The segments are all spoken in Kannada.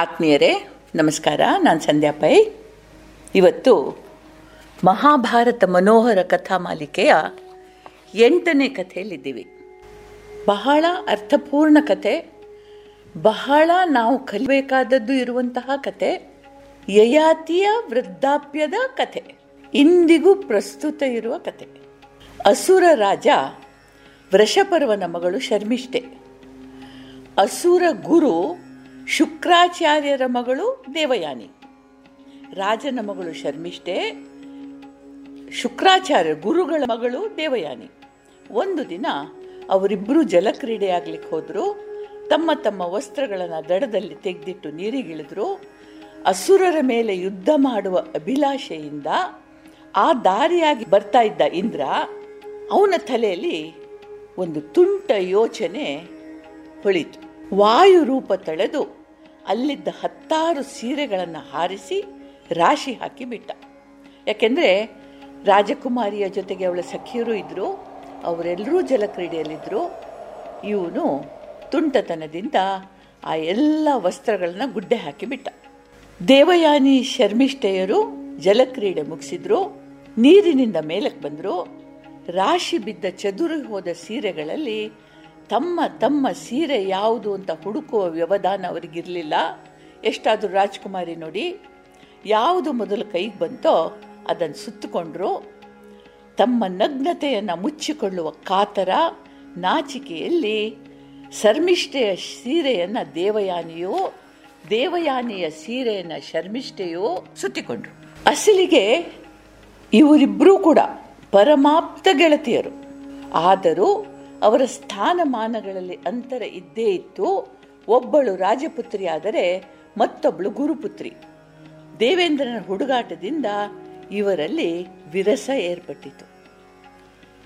ಆತ್ಮೀಯರೇ, ನಮಸ್ಕಾರ, ನಾನು ಸಂಧ್ಯಾ ಪೈ. ಇವತ್ತು ಮಹಾಭಾರತ ಮನೋಹರ ಕಥಾ ಮಾಲಿಕೆಯ ಎಂಟನೇ ಕಥೆಯಲ್ಲಿದ್ದೀವಿ. ಬಹಳ ಅರ್ಥಪೂರ್ಣ ಕತೆ ಬಹಳ ನಾವು ಕಲಿಬೇಕಾದದ್ದು ಇರುವಂತಹ ಕತೆ ಯಯಾತಿಯ ವೃದ್ಧಾಪ್ಯದ ಕಥೆ, ಇಂದಿಗೂ ಪ್ರಸ್ತುತ ಇರುವ ಕತೆ ಅಸುರ ರಾಜ ವೃಷಪರ್ವನ ಮಗಳು ಶರ್ಮಿಷ್ಠೆ. ಅಸುರ ಗುರು ಶುಕ್ರಾಚಾರ್ಯರ ಮಗಳು ದೇವಯಾನಿ. ರಾಜನ ಮಗಳು ಶರ್ಮಿಷ್ಠೆ, ಶುಕ್ರಾಚಾರ್ಯ ಗುರುಗಳ ಮಗಳು ದೇವಯಾನಿ. ಒಂದು ದಿನ ಅವರಿಬ್ಬರು ಜಲಕ್ರೀಡೆ ಆಗ್ಲಿಕ್ಕೆ ಹೋದ್ರು. ತಮ್ಮ ತಮ್ಮ ವಸ್ತ್ರಗಳನ್ನು ದಡದಲ್ಲಿ ತೆಗೆದಿಟ್ಟು ನೀರಿಗಿಳಿದ್ರು. ಅಸುರರ ಮೇಲೆ ಯುದ್ಧ ಮಾಡುವ ಅಭಿಲಾಷೆಯಿಂದ ಆ ದಾರಿಯಾಗಿ ಬರ್ತಾ ಇದ್ದ ಇಂದ್ರ ಅವನ ತಲೆಯಲ್ಲಿ ಒಂದು ತುಂಟ ಯೋಚನೆ ಹೊಳಿತು. ವಾಯು ರೂಪ ತಳೆದು ಅಲ್ಲಿದ್ದ ಹತ್ತಾರು ಸೀರೆಗಳನ್ನು ಹಾರಿಸಿ ರಾಶಿ ಹಾಕಿ ಬಿಟ್ಟ. ಯಾಕೆಂದರೆ ರಾಜಕುಮಾರಿಯ ಜೊತೆಗೆ ಅವಳ ಸಖಿಯರು ಇದ್ದರು ಅವರೆಲ್ಲರೂ ಜಲಕ್ರೀಡೆಯಲ್ಲಿದ್ದರು ಇವನು ತುಂಟತನದಿಂದ ಆ ಎಲ್ಲ ವಸ್ತ್ರಗಳನ್ನ ಗುಡ್ಡೆ ಹಾಕಿ ಬಿಟ್ಟ. ದೇವಯಾನಿ ಶರ್ಮಿಷ್ಠೆಯರು ಜಲಕ್ರೀಡೆ ಮುಗಿಸಿದ್ರು, ನೀರಿನಿಂದ ಮೇಲಕ್ಕೆ ಬಂದರು. ರಾಶಿ ಬಿದ್ದ ಚದುರಿ ಹೋದ ಸೀರೆಗಳಲ್ಲಿ ತಮ್ಮ ತಮ್ಮ ಸೀರೆ ಯಾವುದು ಅಂತ ಹುಡುಕುವ ವ್ಯವಧಾನ ಅವರಿಗಿರಲಿಲ್ಲ. ಎಷ್ಟಾದರೂ ರಾಜ್ಕುಮಾರಿ ನೋಡಿ ಯಾವುದು ಮೊದಲು ಕೈಗೆ ಬಂತೋ ಅದನ್ನು ಸುತ್ತಕೊಂಡ್ರು. ತಮ್ಮ ನಗ್ನತೆಯನ್ನು ಮುಚ್ಚಿಕೊಳ್ಳುವ ಕಾತರ ನಾಚಿಕೆಯಲ್ಲಿ ಶರ್ಮಿಷ್ಠೆಯ ಸೀರೆಯನ್ನು ದೇವಯಾನಿಯು, ದೇವಯಾನಿಯ ಸೀರೆಯನ್ನು ಶರ್ಮಿಷ್ಠೆಯು ಸುತ್ತಿಕೊಂಡ್ರು. ಅಸಲಿಗೆ ಇವರಿಬ್ಬರೂ ಕೂಡ ಪರಮಾಪ್ತ ಗೆಳತಿಯರು. ಆದರೂ ಅವರ ಸ್ಥಾನಮಾನಗಳಲ್ಲಿ ಅಂತರ ಇದ್ದೇ ಇತ್ತು. ಒಬ್ಬಳು ರಾಜಪುತ್ರಿ ಆದರೆ ಮತ್ತೊಬ್ಬಳು ಗುರುಪುತ್ರಿ. ದೇವೇಂದ್ರನ ಹುಡುಗಾಟದಿಂದ ಇವರಲ್ಲಿ ವಿರಸ ಏರ್ಪಟ್ಟಿತು.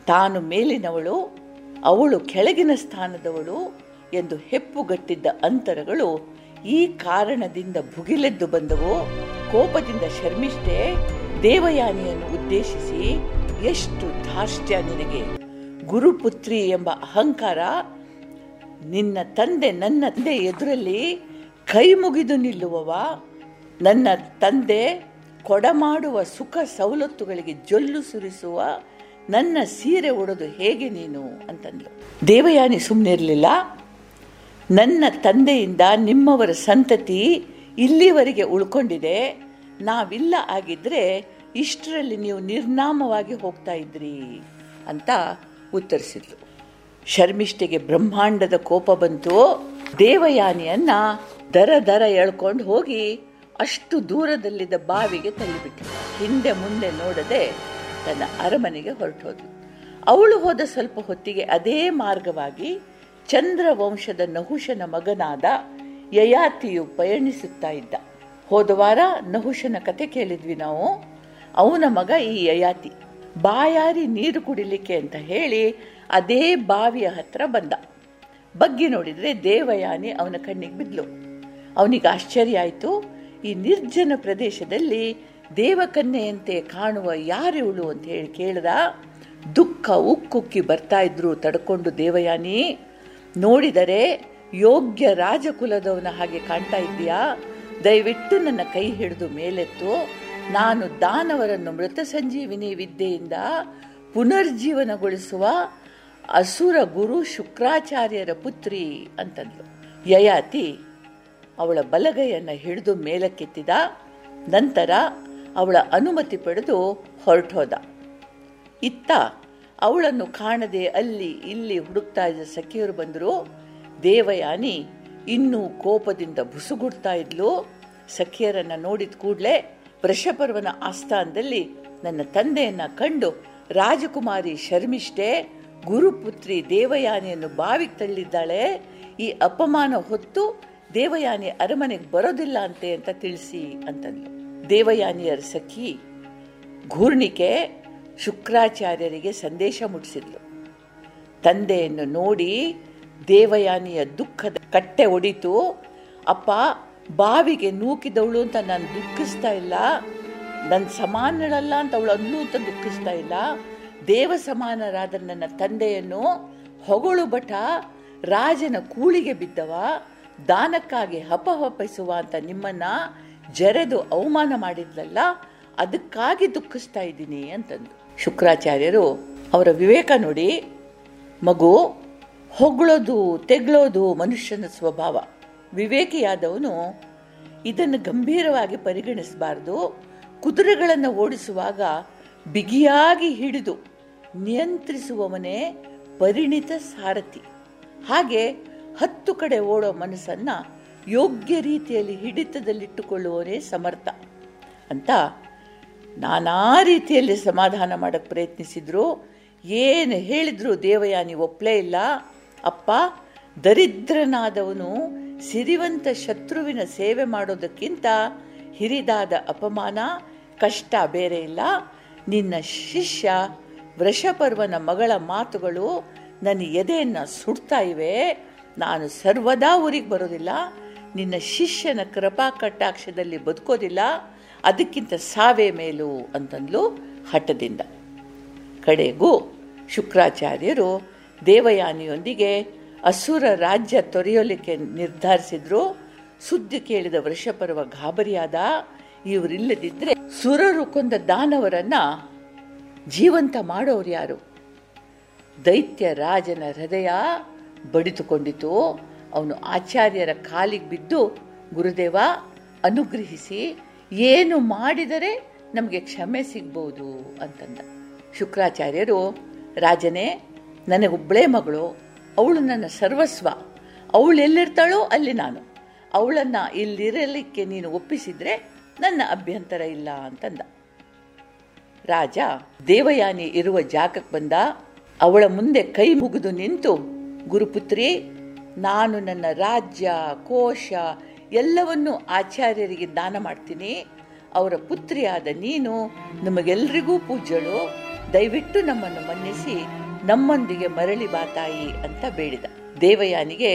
ತಾನು ಮೇಲಿನವಳು, ಅವಳು ಕೆಳಗಿನ ಸ್ಥಾನದವಳು ಎಂದು ಹೆಪ್ಪುಗಟ್ಟಿದ್ದ ಅಂತರಗಳು ಈ ಕಾರಣದಿಂದ ಭುಗಿಲೆದ್ದು ಬಂದವು. ಕೋಪದಿಂದ ಶರ್ಮಿಷ್ಠೆ ದೇವಯಾನಿಯನ್ನು ಉದ್ದೇಶಿಸಿ ಎಷ್ಟು ಧಾರ್ಷ್ಟ್ಯ ನಿನಗೆ? ಗುರುಪುತ್ರಿ ಎಂಬ ಅಹಂಕಾರ ನಿನ್ನ ತಂದೆ, ನನ್ನ ತಂದೆ ಎದುರಲ್ಲಿ ಕೈ ಮುಗಿದು ನಿಲ್ಲುವವ, ನನ್ನ ತಂದೆ ಕೊಡಮಾಡುವ ಸುಖ ಸವಲತ್ತುಗಳಿಗೆ ಜೊಲ್ಲು ಸುರಿಸುವ, ನನ್ನ ಸೀರೆ ಉಡೋದು ಹೇಗೆ ನೀನು ಅಂತಂದ್ಲು. ದೇವಯಾನಿ ಸುಮ್ಮನಿರಲಿಲ್ಲ ನನ್ನ ತಂದೆಯಿಂದ ನಿಮ್ಮವರ ಸಂತತಿ ಇಲ್ಲಿವರೆಗೆ ಉಳ್ಕೊಂಡಿದೆ. ನಾವಿಲ್ಲ ಆಗಿದ್ರೆ ಇಷ್ಟರಲ್ಲಿ ನೀವು ನಿರ್ನಾಮವಾಗಿ ಹೋಗ್ತಾ ಇದ್ರಿ ಅಂತ ಉತ್ತರಿಸಿದ್ಲು. ಶರ್ಮಿಷ್ಠೆಗೆ ಬ್ರಹ್ಮಾಂಡದ ಕೋಪ ಬಂತು, ದೇವಯಾನಿಯನ್ನ ದರ ದರ ಎಳ್ಕೊಂಡು ಹೋಗಿ ಅಷ್ಟು ದೂರದಲ್ಲಿದ್ದ ಬಾವಿಗೆ ತಳ್ಳಿಬಿಟ್ಟು ಹಿಂದೆ ಮುಂದೆ ನೋಡದೆ ತನ್ನ ಅರಮನೆಗೆ ಹೊರಟೋದು ಅವಳು ಹೋದ ಸ್ವಲ್ಪ ಹೊತ್ತಿಗೆ ಅದೇ ಮಾರ್ಗವಾಗಿ ಚಂದ್ರವಂಶದ ನಹುಶನ ಮಗನಾದ ಯಯಾತಿಯು ಪಯಣಿಸುತ್ತಾ ಇದ್ದ. ಹೋದ ವಾರ ನಹುಶನ ಕತೆ ಕೇಳಿದ್ವಿ ನಾವು. ಅವನ ಮಗ ಈ ಯಯಾತಿ. ಬಾಯಾರಿ ನೀರು ಕುಡಿಲಿಕ್ಕೆ ಅಂತ ಹೇಳಿ ಅದೇ ಬಾವಿಯ ಹತ್ರ ಬಂದ. ಬಗ್ಗಿ ನೋಡಿದ್ರೆ ದೇವಯಾನಿ ಅವನ ಕಣ್ಣಿಗೆ ಬಿದ್ಲು. ಅವನಿಗೆ ಆಶ್ಚರ್ಯ ಆಯಿತು. ಈ ನಿರ್ಜನ ಪ್ರದೇಶದಲ್ಲಿ ದೇವಕನ್ಯೆಯಂತೆ ಕಾಣುವ ಯಾರಿವಳು ಅಂತ ಹೇಳಿ ಕೇಳಿದ. ದುಃಖ ಉಕ್ಕುಕ್ಕಿ ಬರ್ತಾ ಇದ್ರು ತಡ್ಕೊಂಡು ದೇವಯಾನಿ, ನೋಡಿದರೆ ಯೋಗ್ಯ ರಾಜಕುಲದವನ ಹಾಗೆ ಕಾಣ್ತಾ ಇದ್ದೀಯಾ? ದಯವಿಟ್ಟು ನನ್ನ ಕೈ ಹಿಡಿದು ಮೇಲೆತ್ತು. ನಾನು ದಾನವರನ್ನು ಮೃತ ಸಂಜೀವಿನಿ ವಿದ್ಯೆಯಿಂದ ಪುನರ್ಜೀವನಗೊಳಿಸುವ ಅಸುರ ಗುರು ಶುಕ್ರಾಚಾರ್ಯರ ಪುತ್ರಿ ಅಂತಂದ್ಲು. ಯಯಾತಿ ಅವಳ ಬಲಗೈಯನ್ನು ಹಿಡಿದು ಮೇಲಕ್ಕೆತ್ತಿದ ನಂತರ ಅವಳ ಅನುಮತಿ ಪಡೆದು ಹೊರಟೋದ. ಇತ್ತ ಅವಳನ್ನು ಕಾಣದೆ ಅಲ್ಲಿ ಇಲ್ಲಿ ಹುಡುಕ್ತಾ ಇದ್ದ ಸಖಿಯರು ಬಂದರು. ದೇವಯಾನಿ ಇನ್ನೂ ಕೋಪದಿಂದ ಬುಸುಗುಡ್ತಾ ಇದ್ಲು. ಸಖಿಯರನ್ನ ನೋಡಿದ ಕೂಡಲೇ ವೃಷಪರ್ವನ ಆಸ್ಥಾನದಲ್ಲಿ ನನ್ನ ತಂದೆಯನ್ನ ಕಂಡು ರಾಜಕುಮಾರಿ ಶರ್ಮಿಷ್ಠೆ, ಗುರುಪುತ್ರಿ ದೇವಯಾನಿಯನ್ನು ಬಾವಿಗೆ ತಳ್ಳಿದ್ದಾಳೆ. ಈ ಅಪಮಾನ ಹೊತ್ತು ದೇವಯಾನಿ ಅರಮನೆಗೆ ಬರೋದಿಲ್ಲ ಅಂತೆ ಅಂತ ತಿಳಿಸಿ ಅಂತಂದ್ಲು ದೇವಯಾನಿಯರ ಸಖಿ ಘೂರ್ಣಿಕೆ ಶುಕ್ರಾಚಾರ್ಯರಿಗೆ ಸಂದೇಶ ಮುಟ್ಟಿಸಿದ್ಲು. ತಂದೆಯನ್ನು ನೋಡಿ ದೇವಯಾನಿಯ ದುಃಖದ ಕಟ್ಟೆ ಒಡಿತು. ಅಪ್ಪ ಬಾವಿಗೆ ನೂಕಿದವಳು ಅಂತ ನಾನು ದುಃಖಿಸ್ತಾ ಇಲ್ಲ. ನನ್ನ ಸಮಾನಳಲ್ಲ ಅಂತ ಅವಳು ಅನ್ನೂ ಅಂತ ದುಃಖಿಸ್ತಾ ಇಲ್ಲ. ದೇವ ಸಮಾನರಾದ ನನ್ನ ತಂದೆಯನ್ನು ಹೊಗಳು ಬಟ ರಾಜನ ಕೂಳಿಗೆ ಬಿದ್ದವ, ದಾನಕ್ಕಾಗಿ ಹಪಹಪಿಸುವ ಅಂತ ನಿಮ್ಮನ್ನ ಜರೆದು ಅವಮಾನ ಮಾಡಿದ್ಲಲ್ಲ, ಅದಕ್ಕಾಗಿ ದುಃಖಿಸ್ತಾ ಇದ್ದೀನಿ ಅಂತಂದು. ಶುಕ್ರಾಚಾರ್ಯರು ಅವರ ವಿವೇಕ ನೋಡಿ, ಮಗು ಹೊಗಳೋದು, ತೆಗ್ಳೋದು ಮನುಷ್ಯನ ಸ್ವಭಾವ. ವಿವೇಕಿಯಾದವನು ಇದನ್ನು ಗಂಭೀರವಾಗಿ ಪರಿಗಣಿಸಬಾರದು. ಕುದುರೆಗಳನ್ನು ಓಡಿಸುವಾಗ ಬಿಗಿಯಾಗಿ ಹಿಡಿದು ನಿಯಂತ್ರಿಸುವವನೇ ಪರಿಣಿತ ಸಾರಥಿ. ಹಾಗೆ ಹತ್ತು ಕಡೆ ಓಡೋ ಮನಸ್ಸನ್ನು ಯೋಗ್ಯ ರೀತಿಯಲ್ಲಿ ಹಿಡಿತದಲ್ಲಿಟ್ಟುಕೊಳ್ಳುವವನೇ ಸಮರ್ಥ. ಅಂತ ನಾನಾ ರೀತಿಯಲ್ಲಿ ಸಮಾಧಾನ ಮಾಡಕ್ಕೆ ಪ್ರಯತ್ನಿಸಿದ್ರು. ಏನು ಹೇಳಿದ್ರು ದೇವಯಾನಿ ಒಪ್ಪಲೇ ಇಲ್ಲ. ಅಪ್ಪ ದರಿದ್ರನಾದವನು ಸಿರಿವಂತ ಶತ್ರುವಿನ ಸೇವೆ ಮಾಡೋದಕ್ಕಿಂತ ಹಿರಿದಾದ ಅಪಮಾನ, ಕಷ್ಟ ಬೇರೆ ಇಲ್ಲ. ನಿನ್ನ ಶಿಷ್ಯ ವೃಷಪರ್ವನ ಮಗಳ ಮಾತುಗಳು ನನ್ನ ಎದೆಯನ್ನು ಸುಡ್ತಾ ಇವೆ. ನಾನು ಸರ್ವದಾ ಊರಿಗೆ ಬರೋದಿಲ್ಲ. ನಿನ್ನ ಶಿಷ್ಯನ ಕೃಪಾ ಕಟಾಕ್ಷದಲ್ಲಿ ಬದುಕೋದಿಲ್ಲ. ಅದಕ್ಕಿಂತ ಸಾವೇ ಮೇಲು ಅಂತಂದ್ಲು ಹಠದಿಂದ. ಕಡೆಗೂ ಶುಕ್ರಾಚಾರ್ಯರು ದೇವಯಾನಿಯೊಂದಿಗೆ ಅಸುರ ರಾಜ್ಯ ತೊರೆಯಲಿಕ್ಕೆ ನಿರ್ಧರಿಸಿದ್ರು. ಸುದ್ದಿ ಕೇಳಿದ ವೃಷಪರ್ವ ಗಾಬರಿಯಾದ ಇವರಿಲ್ಲದಿದ್ದರೆ ಸುರರು ಕೊಂದ ದಾನವರನ್ನ ಜೀವಂತ ಮಾಡೋರು ಯಾರು? ದೈತ್ಯ ರಾಜನ ಹೃದಯ ಬಡಿದುಕೊಂಡಿತು. ಅವನು ಆಚಾರ್ಯರ ಕಾಲಿಗೆ ಬಿದ್ದು, ಗುರುದೇವ, ಅನುಗ್ರಹಿಸಿ. ಏನು ಮಾಡಿದರೆ ನಮಗೆ ಕ್ಷಮೆ ಸಿಗ್ಬೋದು ಅಂತಂದ. ಶುಕ್ರಾಚಾರ್ಯರು, ರಾಜನೇ ನನಗೊಬ್ಬಳೇ ಮಗಳು. ಅವಳು ನನ್ನ ಸರ್ವಸ್ವ. ಅವಳು ಎಲ್ಲಿರ್ತಾಳೋ ಅಲ್ಲಿ ನಾನು. ಅವಳನ್ನು ಇಲ್ಲಿರಲಿಕ್ಕೆ ನೀನು ಒಪ್ಪಿಸಿದ್ರೆ ನನ್ನ ಅಭ್ಯಂತರ ಇಲ್ಲ ಅಂತಂದ. ರಾಜ, ದೇವಯಾನಿ ಇರುವ ಜಾಗಕ್ಕೆ ಬಂದ. ಅವಳ ಮುಂದೆ ಕೈ ಮುಗಿದು ನಿಂತು, ಗುರುಪುತ್ರಿ, ನಾನು ನನ್ನ ರಾಜ್ಯ, ಕೋಶ ಎಲ್ಲವನ್ನೂ ಆಚಾರ್ಯರಿಗೆ ದಾನ ಮಾಡ್ತೀನಿ. ಅವರ ಪುತ್ರಿಯಾದ ನೀನು, ನಮಗೆಲ್ರಿಗೂ ಪೂಜ್ಯಳು. ದಯವಿಟ್ಟು ನಮ್ಮನ್ನು ಮನ್ನಿಸಿ. ನಮ್ಮೊಂದಿಗೆ ಮರಳಿ ಬಾ ತಾಯಿ ಅಂತ ಬೇಡಿದ. ದೇವಯಾನಿಗೆ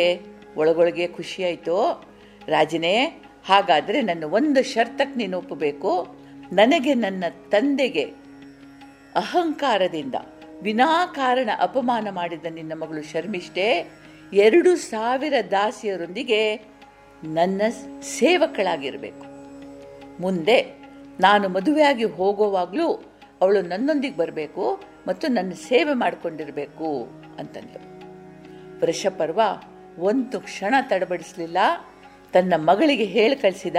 ಒಳಗೊಳಗೆ ಖುಷಿಯಾಯಿತು ರಾಜನೇ, ಹಾಗಾದರೆ ನನ್ನ ಒಂದು ಶರ್ತಕ್ಕೆ ನೀನು ಒಪ್ಪಬೇಕು. ನನಗೆ ನನ್ನ ತಂದೆಗೆ ಅಹಂಕಾರದಿಂದ ವಿನಾಕಾರಣ ಅಪಮಾನ ಮಾಡಿದ ನಿನ್ನ ಮಗಳು ಶರ್ಮಿಷ್ಠೆ, ಎರಡು ಸಾವಿರ ದಾಸಿಯರೊಂದಿಗೆ ನನ್ನ ಸೇವಕಳಾಗಿರಬೇಕು. ಮುಂದೆ ನಾನು ಮದುವೆಯಾಗಿ ಹೋಗೋವಾಗಲೂ ಅವಳು ನನ್ನೊಂದಿಗೆ ಬರಬೇಕು. ಮತ್ತು ನನ್ನ ಸೇವೆ ಮಾಡಿಕೊಂಡಿರಬೇಕು ಅಂತಂದು ವೃಷಪರ್ವ ಒಂದು ಕ್ಷಣ ತಡಬಡಿಸಲಿಲ್ಲ. ತನ್ನ ಮಗಳಿಗೆ ಹೇಳಿ ಕಳಿಸಿದ,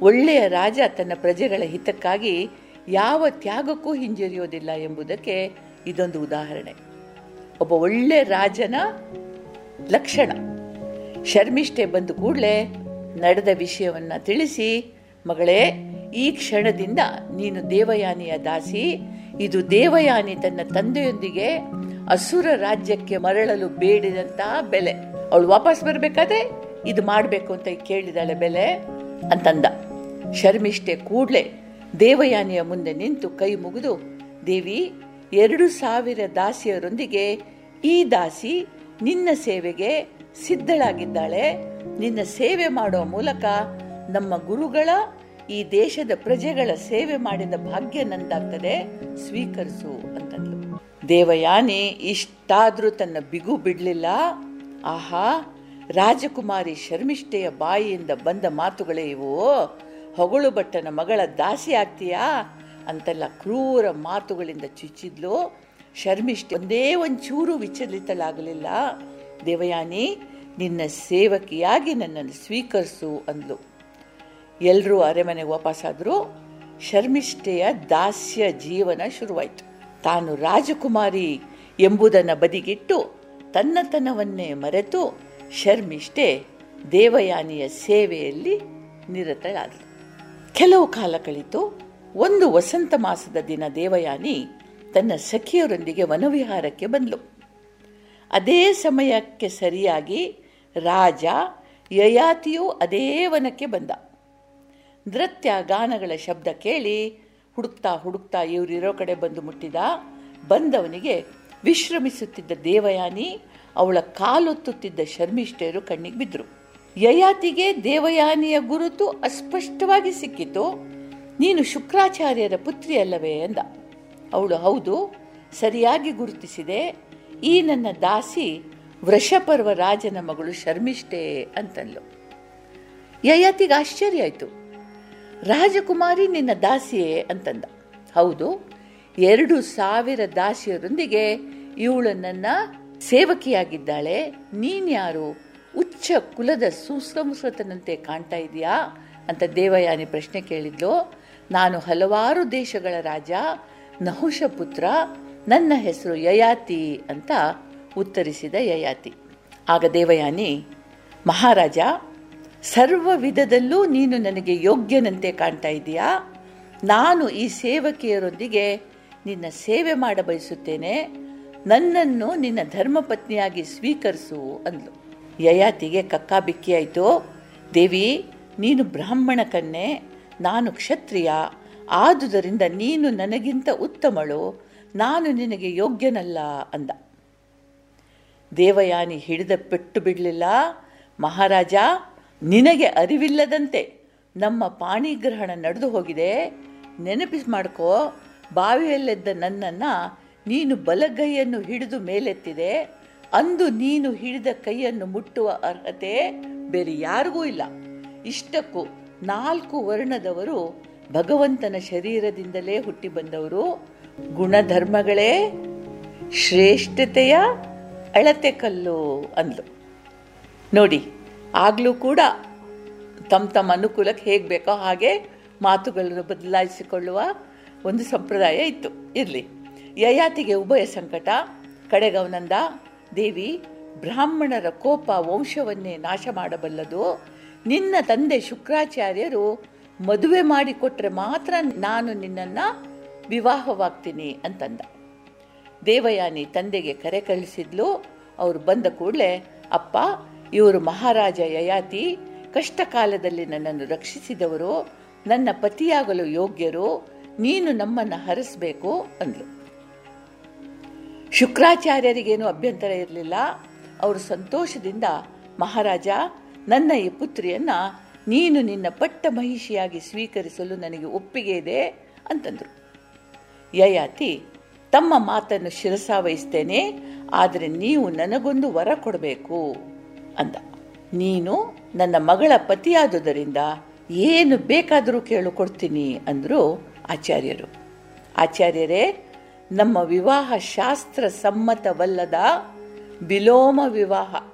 ಒಳ್ಳೆಯ ರಾಜ ತನ್ನ ಪ್ರಜೆಗಳ ಹಿತಕ್ಕಾಗಿ ಯಾವ ತ್ಯಾಗಕ್ಕೂ ಹಿಂಜರಿಯೋದಿಲ್ಲ ಎಂಬುದಕ್ಕೆ ಇದೊಂದು ಉದಾಹರಣೆ. ಒಬ್ಬ ಒಳ್ಳೆ ರಾಜನ ಲಕ್ಷಣ. ಶರ್ಮಿಷ್ಠೆ ಬಂದು ಕೂಡಲೇ ನಡೆದ ವಿಷಯವನ್ನು ತಿಳಿಸಿ, ಮಗಳೇ, ಈ ಕ್ಷಣದಿಂದ ನೀನು ದೇವಯಾನಿಯ ದಾಸಿ ಇದು ದೇವಯಾನಿ ತನ್ನ ತಂದೆಯೊಂದಿಗೆ ಅಸುರ ರಾಜ್ಯಕ್ಕೆ ಮರಳಲು ಬೇಡಿದಂತಹ ಬೆಲೆ. ಅವಳು ವಾಪಸ್ ಬರಬೇಕಾದ್ರೆ ಇದು ಮಾಡಬೇಕು ಅಂತ ಕೇಳಿದಾಳೆ ಬೆಲೆ ಅಂತಂದ. ಶರ್ಮಿಷ್ಠೆ ಕೂಡಲೇ ದೇವಯಾನಿಯ ಮುಂದೆ ನಿಂತು ಕೈ ಮುಗಿದು, ದೇವಿ, ಎರಡು ಸಾವಿರ ದಾಸಿಯರೊಂದಿಗೆ ಈ ದಾಸಿ ನಿನ್ನ ಸೇವೆಗೆ ಸಿದ್ಧಳಾಗಿದ್ದಾಳೆ. ನಿನ್ನ ಸೇವೆ ಮಾಡುವ ಮೂಲಕ ನಮ್ಮ ಗುರುಗಳ ಈ ದೇಶದ ಪ್ರಜೆಗಳ ಸೇವೆ ಮಾಡಿದ ಭಾಗ್ಯ ನಂದಾಗ್ತದೆ, ಸ್ವೀಕರಿಸು ಅಂತಂದ್ಲು ದೇವಯಾನಿ ಇಷ್ಟಾದ್ರೂ ತನ್ನ ಬಿಗು ಬಿಡಲಿಲ್ಲ. ಆಹಾ, ರಾಜಕುಮಾರಿ ಶರ್ಮಿಷ್ಠೆಯ ಬಾಯಿಯಿಂದ ಬಂದ ಮಾತುಗಳೇ ಇವು. ಹೊಗಳು ಭಟ್ಟನ ಮಗಳ ದಾಸಿ ಆಗ್ತೀಯಾ? ಅಂತೆಲ್ಲ ಕ್ರೂರ ಮಾತುಗಳಿಂದ ಚುಚ್ಚಿದ್ಲು. ಶರ್ಮಿಷ್ಠೆ ಒಂದೇ ಒಂಚೂರು ವಿಚಲಿತಳಾಗಲಿಲ್ಲ. ದೇವಯಾನಿ, ನಿನ್ನ ಸೇವಕಿಯಾಗಿ ನನ್ನನ್ನು ಸ್ವೀಕರಿಸು ಅಂದ್ಲು. ಎಲ್ಲರೂ ಅರೆಮನೆಗೆ ವಾಪಸ್ಸಾದರೂ ಶರ್ಮಿಷ್ಠೆಯ ದಾಸ್ಯ ಜೀವನ ಶುರುವಾಯಿತು. ತಾನು ರಾಜಕುಮಾರಿ ಎಂಬುದನ್ನು ಬದಿಗಿಟ್ಟು ತನ್ನತನವನ್ನೇ ಮರೆತು ಶರ್ಮಿಷ್ಠೆ ದೇವಯಾನಿಯ ಸೇವೆಯಲ್ಲಿ ನಿರತಳಾದಳು. ಕೆಲವು ಕಾಲ ಕಳಿತು ಒಂದು ವಸಂತ ಮಾಸದ ದಿನ ದೇವಯಾನಿ ತನ್ನ ಸಖಿಯರೊಂದಿಗೆ ವನವಿಹಾರಕ್ಕೆ ಬಂದಳು ಅದೇ ಸಮಯಕ್ಕೆ ಸರಿಯಾಗಿ ರಾಜ ಯಯಾತಿಯೂ ಅದೇ ವನಕ್ಕೆ ಬಂದ. ನೃತ್ಯ ಗಾನಗಳ ಶಬ್ದ ಕೇಳಿ ಹುಡುಕ್ತಾ ಹುಡುಕ್ತಾ ಇವರಿರೋ ಕಡೆ ಬಂದು ಮುಟ್ಟಿದ. ಬಂದವನಿಗೆ ವಿಶ್ರಮಿಸುತ್ತಿದ್ದ ದೇವಯಾನಿ, ಅವಳ ಕಾಲೊತ್ತುತ್ತಿದ್ದ ಶರ್ಮಿಷ್ಠೆಯರು ಕಣ್ಣಿಗೆ ಬಿದ್ದರು ಯಯಾತಿಗೆ ದೇವಯಾನಿಯ ಗುರುತು ಅಸ್ಪಷ್ಟವಾಗಿ ಸಿಕ್ಕಿತು. ನೀನು ಶುಕ್ರಾಚಾರ್ಯರ ಪುತ್ರಿ ಅಲ್ಲವೇ? ಎಂದ ಅವಳು ಹೌದು, ಸರಿಯಾಗಿ ಗುರುತಿಸಿದೆ. ಈ ನನ್ನ ದಾಸಿ ವೃಷಪರ್ವ ರಾಜನ ಮಗಳು ಶರ್ಮಿಷ್ಠೆ ಅಂತಂದಳು ಯಯಾತಿಗೆ ಆಶ್ಚರ್ಯ ಆಯಿತು. ರಾಜಕುಮಾರಿ ನಿನ್ನ ದಾಸಿಯೇ ಅಂತಂದ. ಹೌದು, ಎರಡು ಸಾವಿರ ದಾಸಿಯರೊಂದಿಗೆ ಇವಳು ನನ್ನ ಸೇವಕಿಯಾಗಿದ್ದಾಳೆ. ನೀನ್ಯಾರು ಉಚ್ಚ ಕುಲದ ಸುಸಂಸ್ಕೃತನಂತೆ ಕಾಣ್ತಾ ಇದೆಯಾ ಅಂತ ದೇವಯಾನಿ ಪ್ರಶ್ನೆ ಕೇಳಿದ್ಲು. ನಾನು ಹಲವಾರು ದೇಶಗಳ ರಾಜ ನಹುಷ ಪುತ್ರ ನನ್ನ ಹೆಸರು ಯಯಾತಿ ಅಂತ ಉತ್ತರಿಸಿದ ಯಯಾತಿ. ಆಗ ದೇವಯಾನಿ, ಮಹಾರಾಜ ಸರ್ವ ವಿಧದಲ್ಲೂ ನೀನು ನನಗೆ ಯೋಗ್ಯನಂತೆ ಕಾಣ್ತಾ ಇದೆಯಾ? ನಾನು ಈ ಸೇವಕಿಯರೊಂದಿಗೆ ನಿನ್ನ ಸೇವೆ ಮಾಡ ಬಯಸುತ್ತೇನೆ. ನನ್ನನ್ನು ನಿನ್ನ ಧರ್ಮಪತ್ನಿಯಾಗಿ ಸ್ವೀಕರಿಸು ಅಂದ್ಲು. ಯಯಾತಿಗೆ ಕಕ್ಕಾಬಿಕ್ಕಿಯಾಯಿತು ದೇವಿ, ನೀನು ಬ್ರಾಹ್ಮಣ ಕನ್ನೆ ನಾನು ಕ್ಷತ್ರಿಯ. ಆದುದರಿಂದ ನೀನು ನನಗಿಂತ ಉತ್ತಮಳು. ನಾನು ನಿನಗೆ ಯೋಗ್ಯನಲ್ಲ ಅಂದ. ದೇವಯಾನಿ ಹಿಡಿದ ಪೆಟ್ಟು ಬಿಡಲಿಲ್ಲ. ಮಹಾರಾಜ ನಿನಗೆ ಅರಿವಿಲ್ಲದಂತೆ ನಮ್ಮ ಪಾಣಿಗ್ರಹಣ ನಡೆದು ಹೋಗಿದೆ. ನೆನಪಿಸ್ ಮಾಡ್ಕೋ, ಬಾವಿಯಲ್ಲೆದ್ದ ನನ್ನನ್ನು ನೀನು ಬಲಗೈಯನ್ನು ಹಿಡಿದು ಮೇಲೆತ್ತಿದೆ. ಅಂದು ನೀನು ಹಿಡಿದ ಕೈಯನ್ನು ಮುಟ್ಟುವ ಅರ್ಹತೆ ಬೇರೆ ಯಾರಿಗೂ ಇಲ್ಲ. ಇಷ್ಟಕ್ಕೂ ನಾಲ್ಕು ವರ್ಣದವರು ಭಗವಂತನ ಶರೀರದಿಂದಲೇ ಹುಟ್ಟಿ ಬಂದವರು. ಗುಣಧರ್ಮಗಳೇ, ಶ್ರೇಷ್ಠತೆಯ ಅಳತೆ ಕಲ್ಲು ಅಂದ್ಲು. ನೋಡಿ. ಆಗಲೂ ಕೂಡ ತಮ್ಮ ತಮ್ಮ ಅನುಕೂಲಕ್ಕೆ ಹೇಗೆ ಬೇಕೋ ಹಾಗೆ ಮಾತುಗಳನ್ನು ಬದಲಾಯಿಸಿಕೊಳ್ಳುವ ಒಂದು ಸಂಪ್ರದಾಯ ಇತ್ತು. ಇರಲಿ. ಯಯಾತಿಗೆ ಉಭಯ ಸಂಕಟ, ಕಡೆಗವನಂದ ದೇವಿ ಬ್ರಾಹ್ಮಣರ ಕೋಪ ವಂಶವನ್ನೇ ನಾಶ ಮಾಡಬಲ್ಲದು. ನಿನ್ನ ತಂದೆ ಶುಕ್ರಾಚಾರ್ಯರು ಮದುವೆ ಮಾಡಿಕೊಟ್ರೆ ಮಾತ್ರ ನಾನು ನಿನ್ನನ್ನು ವಿವಾಹವಾಗ್ತೀನಿ ಅಂತಂದ. ದೇವಯಾನಿ ತಂದೆಗೆ ಕರೆ ಕಳಿಸಿದ್ಲು. ಅವರು ಬಂದ ಕೂಡಲೇ, ಅಪ್ಪ ಇವರು ಮಹಾರಾಜ ಯಯಾತಿ. ಕಷ್ಟ ಕಾಲದಲ್ಲಿ ನನ್ನನ್ನು ರಕ್ಷಿಸಿದವರು. ನನ್ನ ಪತಿಯಾಗಲು ಯೋಗ್ಯರು. ನೀನು ನಮ್ಮನ್ನು ಹರಿಸಬೇಕು ಅಂದ್ಲು. ಶುಕ್ರಾಚಾರ್ಯರಿಗೇನು ಅಭ್ಯಂತರ ಇರಲಿಲ್ಲ. ಅವರು ಸಂತೋಷದಿಂದ, ಮಹಾರಾಜ, ನನ್ನ ಈ ಪುತ್ರಿಯನ್ನ ನೀನು ನಿನ್ನ ಪಟ್ಟ ಮಹಿಷಿಯಾಗಿ ಸ್ವೀಕರಿಸಲು ನನಗೆ ಒಪ್ಪಿಗೆ ಇದೆ ಅಂತಂದರು. ಯಯಾತಿ, ತಮ್ಮ ಮಾತನ್ನು ಶಿರಸಾವಹಿಸ್ತೇನೆ. ಆದರೆ ನೀವು ನನಗೊಂದು ವರ ಕೊಡಬೇಕು. ಅಂದ. ನೀನು ನನ್ನ ಮಗಳ ಪತಿಯಾದುದರಿಂದ ಏನು ಬೇಕಾದರೂ ಕೇಳಿಕೊಡ್ತೀನಿ ಅಂದರು ಆಚಾರ್ಯರು. ಆಚಾರ್ಯರೇ, ನಮ್ಮ ವಿವಾಹ ಶಾಸ್ತ್ರ ಸಮ್ಮತವಲ್ಲದ ವಿಲೋಮ ವಿವಾಹ.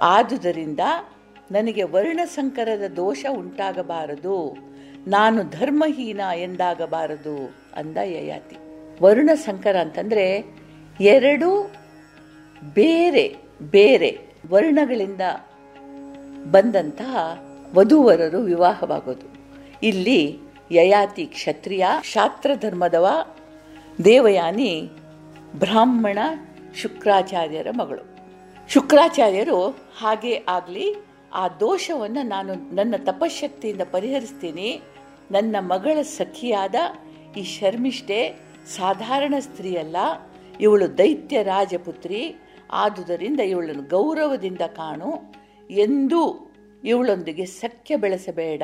ಆದುದರಿಂದ ನನಗೆ ವರ್ಣಸಂಕರದ ದೋಷ ಉಂಟಾಗಬಾರದು. ನಾನು ಧರ್ಮಹೀನ ಎಂದಾಗಬಾರದು ಅಂದ ಯಯಾತಿ. ವರ್ಣಸಂಕರ ಅಂತಂದ್ರೆ ಎರಡು ಬೇರೆ ಬೇರೆ ವರ್ಣಗಳಿಂದ ಬಂದಂತಹ ವಧುವರರು ವಿವಾಹವಾಗೋದು. ಇಲ್ಲಿ ಯಯಾತಿ ಕ್ಷತ್ರಿಯ ಶಾಸ್ತ್ರ ಧರ್ಮದವ ದೇವಯಾನಿ, ಬ್ರಾಹ್ಮಣ, ಶುಕ್ರಾಚಾರ್ಯರ ಮಗಳು. ಶುಕ್ರಾಚಾರ್ಯರು ಹಾಗೆ ಆಗಲಿ, ಆ ದೋಷವನ್ನು ನಾನು ನನ್ನ ತಪಶಕ್ತಿಯಿಂದ ಪರಿಹರಿಸ್ತೀನಿ. ನನ್ನ ಮಗಳ ಸಖಿಯಾದ ಈ ಶರ್ಮಿಷ್ಠೆ ಸಾಧಾರಣ ಸ್ತ್ರೀಯಲ್ಲ, ಇವಳು ದೈತ್ಯ ರಾಜಪುತ್ರಿ ಆದುದರಿಂದ ಇವಳನ್ನು ಗೌರವದಿಂದ ಕಾಣು ಎಂದೂ ಇವಳೊಂದಿಗೆ ಸಖ್ಯ ಬೆಳೆಸಬೇಡ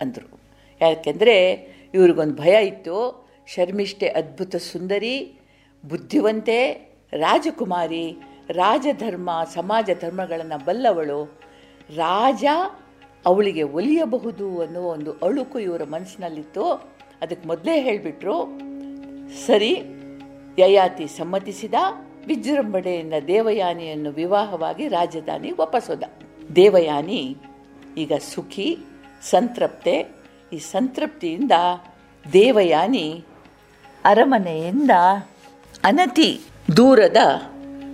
ಅಂದರು. ಯಾಕೆಂದರೆ ಇವ್ರಿಗೊಂದು ಭಯ ಇತ್ತು. ಶರ್ಮಿಷ್ಠೆ ಅದ್ಭುತ ಸುಂದರಿ, ಬುದ್ಧಿವಂತೆ, ರಾಜಕುಮಾರಿ, ರಾಜಧರ್ಮ, ಸಮಾಜ ಧರ್ಮಗಳನ್ನು ಬಲ್ಲವಳು. ರಾಜ ಅವಳಿಗೆ ಒಲಿಯಬಹುದು ಅನ್ನುವ ಒಂದು ಅಳುಕು ಇವರ ಮನಸ್ಸಿನಲ್ಲಿತ್ತು. ಅದಕ್ಕೆ ಮೊದಲೇ ಹೇಳಿಬಿಟ್ರು, ಸರಿ, ಯಯಾತಿ ಸಮ್ಮತಿಸಿದ ವಿಜೃಂಭಣೆಯಿಂದ ದೇವಯಾನಿಯನ್ನು ವಿವಾಹವಾಗಿ ರಾಜಧಾನಿ ವಾಪಸೋದ. ದೇವಯಾನಿ, ಈಗ ಸುಖಿ, ಸಂತೃಪ್ತೆ. ಈ ಸಂತೃಪ್ತಿಯಿಂದ ದೇವಯಾನಿ ಅರಮನೆಯಿಂದ ಅನತಿ ದೂರದ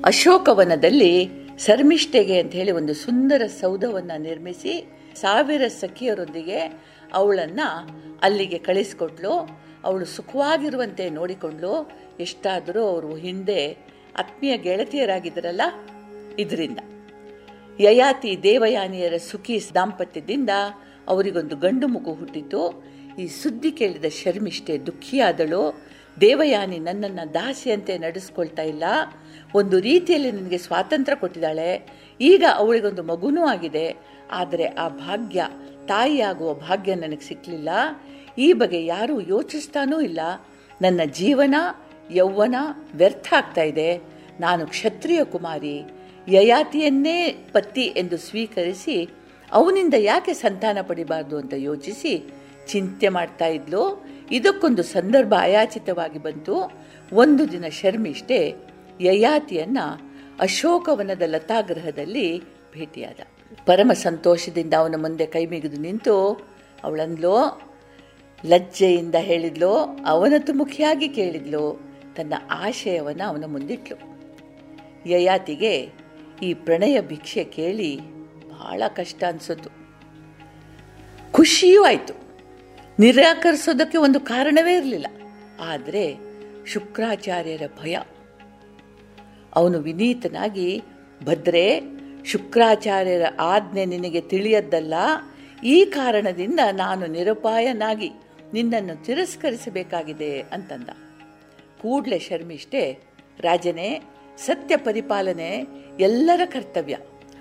ಅಶೋಕವನದಲ್ಲಿ ಶರ್ಮಿಷ್ಠೆಗೆ ಅಂತ ಹೇಳಿ ಒಂದು ಸುಂದರ ಸೌಧವನ್ನು ನಿರ್ಮಿಸಿ ಸಾವಿರ ಸಖಿಯರೊಂದಿಗೆ ಅವಳನ್ನು ಅಲ್ಲಿಗೆ ಕಳಿಸ್ಕೊಟ್ಲು. ಅವಳು ಸುಖವಾಗಿರುವಂತೆ ನೋಡಿಕೊಂಡ್ಲು. ಎಷ್ಟಾದರೂ ಅವರು ಹಿಂದೆ ಆತ್ಮೀಯ ಗೆಳತಿಯರಾಗಿದ್ದರಲ್ಲ? ಇದರಿಂದ. ಯಯಾತಿ ದೇವಯಾನಿಯರ ಸುಖಿ ದಾಂಪತ್ಯದಿಂದ ಅವರಿಗೊಂದು ಗಂಡು ಮಗು ಹುಟ್ಟಿತು. ಈ ಸುದ್ದಿ ಕೇಳಿದ ಶರ್ಮಿಷ್ಠೆ ದುಃಖಿಯಾದಳು. ದೇವಯಾನಿ ನನ್ನನ್ನು ದಾಸಿಯಂತೆ ನಡೆಸ್ಕೊಳ್ತಾ ಇಲ್ಲ. ಒಂದು ರೀತಿಯಲ್ಲಿ ನನಗೆ ಸ್ವಾತಂತ್ರ್ಯ ಕೊಟ್ಟಿದ್ದಾಳೆ. ಈಗ ಅವಳಿಗೊಂದು ಮಗುನೂ ಆಗಿದೆ. ಆದರೆ ಆ ಭಾಗ್ಯ, ತಾಯಿಯಾಗುವ ಭಾಗ್ಯ ನನಗೆ ಸಿಕ್ಕಲಿಲ್ಲ ಈ ಬಗ್ಗೆ ಯಾರೂ ಯೋಚಿಸ್ತಾನೂ ಇಲ್ಲ. ನನ್ನ ಜೀವನ ಯೌವನ ವ್ಯರ್ಥ ಆಗ್ತಾ ಇದೆ. ನಾನು ಕ್ಷತ್ರಿಯ ಕುಮಾರಿ, ಯಯಾತಿಯನ್ನೇ ಪತಿ ಎಂದು ಸ್ವೀಕರಿಸಿ ಅವನಿಂದ ಯಾಕೆ ಸಂತಾನ ಪಡಿಬಾರ್ದು ಅಂತ ಯೋಚಿಸಿ ಚಿಂತೆ ಮಾಡ್ತಾ ಇದ್ಲು. ಇದಕ್ಕೊಂದು ಸಂದರ್ಭ ಅಯಾಚಿತವಾಗಿ ಬಂತು. ಒಂದು ದಿನ ಶರ್ಮಿಷ್ಠೆ ಯಯಾತಿಯನ್ನ ಅಶೋಕವನದ ಲತಾಗ್ರಹದಲ್ಲಿ ಭೇಟಿಯಾದ. ಪರಮ ಸಂತೋಷದಿಂದ ಅವನ ಮುಂದೆ ಕೈಮಿಗಿದು ನಿಂತು, ಅವಳಂದ್ಲೋ, ಲಜ್ಜೆಯಿಂದ ಹೇಳಿದ್ಲು ಅವನತುಮುಖಿಯಾಗಿ ಕೇಳಿದ್ಲು. ತನ್ನ ಆಶಯವನ್ನು ಅವನ ಮುಂದಿಟ್ಲು. ಯಯಾತಿಗೆ ಈ ಪ್ರಣಯ ಭಿಕ್ಷೆ ಕೇಳಿ ಬಹಳ ಕಷ್ಟ ಅನಿಸಿತು. ಖುಷಿಯೂ ಆಯಿತು. ನಿರಾಕರಿಸೋದಕ್ಕೆ ಒಂದು ಕಾರಣವೇ ಇರಲಿಲ್ಲ. ಆದರೆ ಶುಕ್ರಾಚಾರ್ಯರ ಭಯ. ಅವನು ವಿನೀತನಾಗಿ, ಭದ್ರೆ, ಶುಕ್ರಾಚಾರ್ಯರ ಆಜ್ಞೆ ನಿನಗೆ ತಿಳಿಯದ್ದಲ್ಲ. ಈ ಕಾರಣದಿಂದ ನಾನು ನಿರುಪಾಯನಾಗಿ ನಿನ್ನನ್ನು ತಿರಸ್ಕರಿಸಬೇಕಾಗಿದೆ ಅಂತಂದ. ಕೂಡಲೇ ಶರ್ಮಿಷ್ಠೆ ರಾಜನೇ, ಸತ್ಯ ಪರಿಪಾಲನೆ ಎಲ್ಲರ ಕರ್ತವ್ಯ.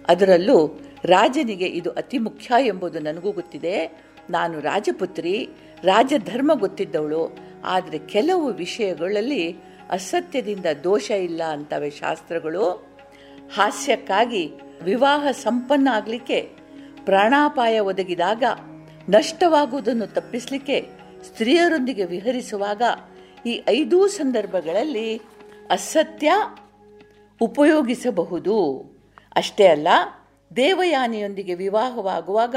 ಅದರಲ್ಲೂ ರಾಜನಿಗೆ ಇದು ಅತಿ ಮುಖ್ಯ ಎಂಬುದು ನನಗೂ ಗೊತ್ತಿದೆ. ನಾನು ರಾಜಪುತ್ರಿ, ರಾಜಧರ್ಮ ಗೊತ್ತಿದ್ದವಳು. ಆದರೆ ಕೆಲವು ವಿಷಯಗಳಲ್ಲಿ ಅಸತ್ಯದಿಂದ ದೋಷ ಇಲ್ಲ ಅಂತವೆ ಶಾಸ್ತ್ರಗಳು. ಹಾಸ್ಯಕ್ಕಾಗಿ ವಿವಾಹ ಸಂಪನ್ನ ಆಗಲಿಕ್ಕೆ, ಪ್ರಾಣಾಪಾಯ ಒದಗಿದಾಗ, ನಷ್ಟವಾಗುವುದನ್ನು ತಪ್ಪಿಸಲಿಕ್ಕೆ, ಸ್ತ್ರೀಯರೊಂದಿಗೆ ವಿಹರಿಸುವಾಗ ಈ ಐದೂ ಸಂದರ್ಭಗಳಲ್ಲಿ ಅಸತ್ಯ ಉಪಯೋಗಿಸಬಹುದು. ಅಷ್ಟೇ ಅಲ್ಲ, ದೇವಯಾನಿಯೊಂದಿಗೆ ವಿವಾಹವಾಗುವಾಗ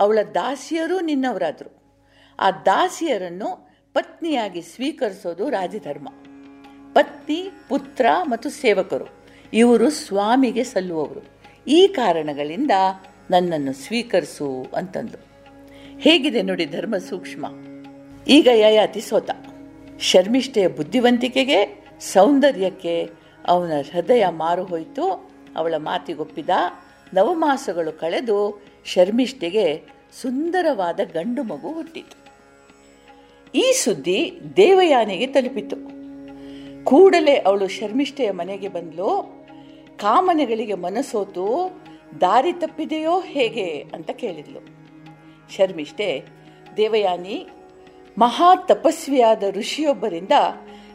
ಅವಳ ದಾಸಿಯರು ನಿನ್ನವರಾದರು. ಆ ದಾಸಿಯರನ್ನು ಪತ್ನಿಯಾಗಿ ಸ್ವೀಕರಿಸೋದು ರಾಜಧರ್ಮ. ಪತ್ನಿ, ಪುತ್ರ ಮತ್ತು ಸೇವಕರು, ಇವರು ಸ್ವಾಮಿಗೆ ಸಲ್ಲುವವರು. ಈ ಕಾರಣಗಳಿಂದ ನನ್ನನ್ನು ಸ್ವೀಕರಿಸು ಅಂತಂದು. ಹೇಗಿದೆ ನೋಡಿ ಧರ್ಮ ಸೂಕ್ಷ್ಮ. ಈಗ ಯಯಾತಿ ಸೋತ. ಶರ್ಮಿಷ್ಠೆಯ ಬುದ್ಧಿವಂತಿಕೆಗೆ, ಸೌಂದರ್ಯಕ್ಕೆ ಅವನ ಹೃದಯ ಮಾರು ಹೋಯಿತು. ಅವಳ ಮಾತಿಗೊಪ್ಪಿದ ನವಮಾಸಗಳು ಕಳೆದು ಶರ್ಮಿಷ್ಠೆಗೆ ಸುಂದರವಾದ ಗಂಡು ಮಗು ಹುಟ್ಟಿತು. ಈ ಸುದ್ದಿ ದೇವಯಾನಿಗೆ ತಲುಪಿತು. ಕೂಡಲೇ ಅವಳು ಶರ್ಮಿಷ್ಠೆಯ ಮನೆಗೆ ಬಂದಳು ಕಾಮನೆಗಳಿಗೆ ಮನಸೋತು, ದಾರಿ ತಪ್ಪಿದೆಯೋ ಹೇಗೆ ಅಂತ ಕೇಳಿದ್ಲು. ಶರ್ಮಿಷ್ಠೆ, ದೇವಯಾನಿ ಮಹಾ ತಪಸ್ವಿಯಾದ ಋಷಿಯೊಬ್ಬರಿಂದ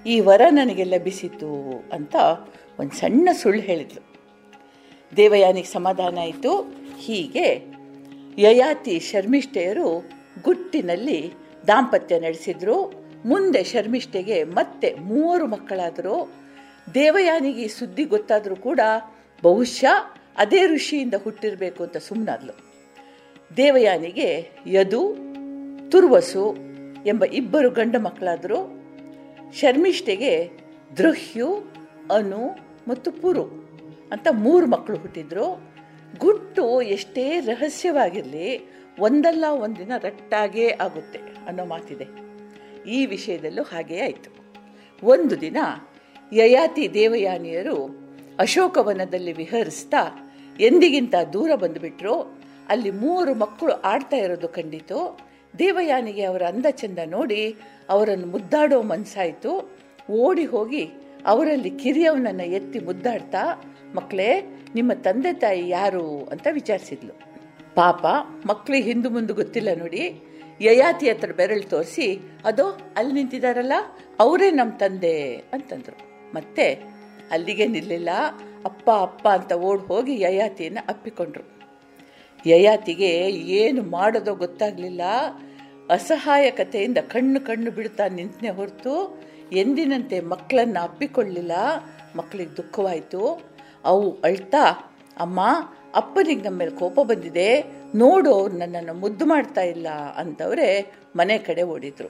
ಈ ವರ ನನಗೆ ಲಭಿಸಿತು ಅಂತ ಒಂದು ಸಣ್ಣ ಸುಳ್ಳು ಹೇಳಿದ್ಲು ದೇವಯಾನಿಗೆ ಸಮಾಧಾನ ಆಯಿತು. ಹೀಗೆ ಯಯಾತಿ ಶರ್ಮಿಷ್ಠೆಯರು ಗುಟ್ಟಿನಲ್ಲಿ ದಾಂಪತ್ಯ ನಡೆಸಿದ್ರು. ಮುಂದೆ ಶರ್ಮಿಷ್ಠೆಗೆ ಮತ್ತೆ ಮೂವರು ಮಕ್ಕಳಾದರು. ದೇವಯಾನಿಗೆ ಸುದ್ದಿ ಗೊತ್ತಾದರೂ ಕೂಡ ಬಹುಶಃ ಅದೇ ಋಷಿಯಿಂದ ಹುಟ್ಟಿರಬೇಕು ಅಂತ ಸುಮ್ಮನಾದ್ಲು ದೇವಯಾನಿಗೆ ಯದು, ತುರ್ವಸು ಎಂಬ ಇಬ್ಬರು ಗಂಡ ಮಕ್ಕಳಾದರು ಶರ್ಮಿಷ್ಠೆಗೆ ದೃಹ್ಯು, ಅನು ಮತ್ತು ಪುರು ಅಂತ ಮೂರು ಮಕ್ಕಳು ಹುಟ್ಟಿದ್ರು. ಗುಟ್ಟು ಎಷ್ಟೇ ರಹಸ್ಯವಾಗಿರಲಿ ಒಂದಲ್ಲ ಒಂದಿನ ರಟ್ಟಾಗೇ ಆಗುತ್ತೆ ಅನ್ನೋ ಮಾತಿದೆ. ಈ ವಿಷಯದಲ್ಲೂ ಹಾಗೇ ಆಯಿತು. ಒಂದು ದಿನ ಯಯಾತಿ ದೇವಯಾನಿಯರು ಅಶೋಕವನದಲ್ಲಿ ವಿಹರಿಸ್ತಾ ಎಂದಿಗಿಂತ ದೂರ ಬಂದುಬಿಟ್ರು. ಅಲ್ಲಿ ಮೂರು ಮಕ್ಕಳು ಆಡ್ತಾ ಇರೋದು ಕಂಡಿತು. ದೇವಯಾನಿಗೆ ಅವರ ಅಂದ ಚಂದ ನೋಡಿ ಅವರನ್ನು ಮುದ್ದಾಡೋ ಮನಸ್ಸಾಯಿತು ಓಡಿ ಹೋಗಿ ಅವರಲ್ಲಿ ಕಿರಿಯವನನ್ನು ಎತ್ತಿ ಮುದ್ದಾಡ್ತಾ ಮಕ್ಕಳೇ ನಿಮ್ಮ ತಂದೆ ತಾಯಿ ಯಾರು? ಅಂತ ವಿಚಾರಿಸಿದ್ಲು. ಪಾಪ ಮಕ್ಕಳಿಗೆ ಹಿಂದು ಮುಂದೆ ಗೊತ್ತಿಲ್ಲ ನೋಡಿ. ಯಯಾತಿ ಹತ್ರ ಬೆರಳು ತೋರಿಸಿ, ಅದು, ಅಲ್ಲಿ ನಿಂತಿದಾರಲ್ಲ, ಅವರೇ ನಮ್ಮ ತಂದೆ ಅಂತಂದರು. ಮತ್ತೆ, ಅಲ್ಲಿಗೆ ನಿಲ್ಲಿಲ್ಲ, ಅಪ್ಪ ಅಪ್ಪ ಅಂತ ಓಡ್ ಹೋಗಿ ಯಯಾತಿಯನ್ನು ಅಪ್ಪಿಕೊಂಡ್ರು. ಯಯಾತಿಗೆ ಏನು ಮಾಡೋದೋ ಗೊತ್ತಾಗಲಿಲ್ಲ. ಅಸಹಾಯಕತೆಯಿಂದ ಕಣ್ಣು ಕಣ್ಣು ಬಿಡ್ತಾ ನಿಂತನೆ ಹೊರತು ಎಂದಿನಂತೆ ಮಕ್ಕಳನ್ನು ಅಪ್ಪಿಕೊಳ್ಳಲಿಲ್ಲ ಮಕ್ಕಳಿಗೆ ದುಃಖವಾಯಿತು. ಅವು ಅಳ್ತಾ, ಅಮ್ಮ, ಅಪ್ಪನಿಗೆ ನಮ್ಮ ಮೇಲೆ ಕೋಪ ಬಂದಿದೆ. ನೋಡು ನನ್ನನ್ನು ಮುದ್ದು ಮಾಡ್ತಾ ಇಲ್ಲ ಅಂತವರೇ ಮನೆ ಕಡೆ ಓಡಿದ್ರು.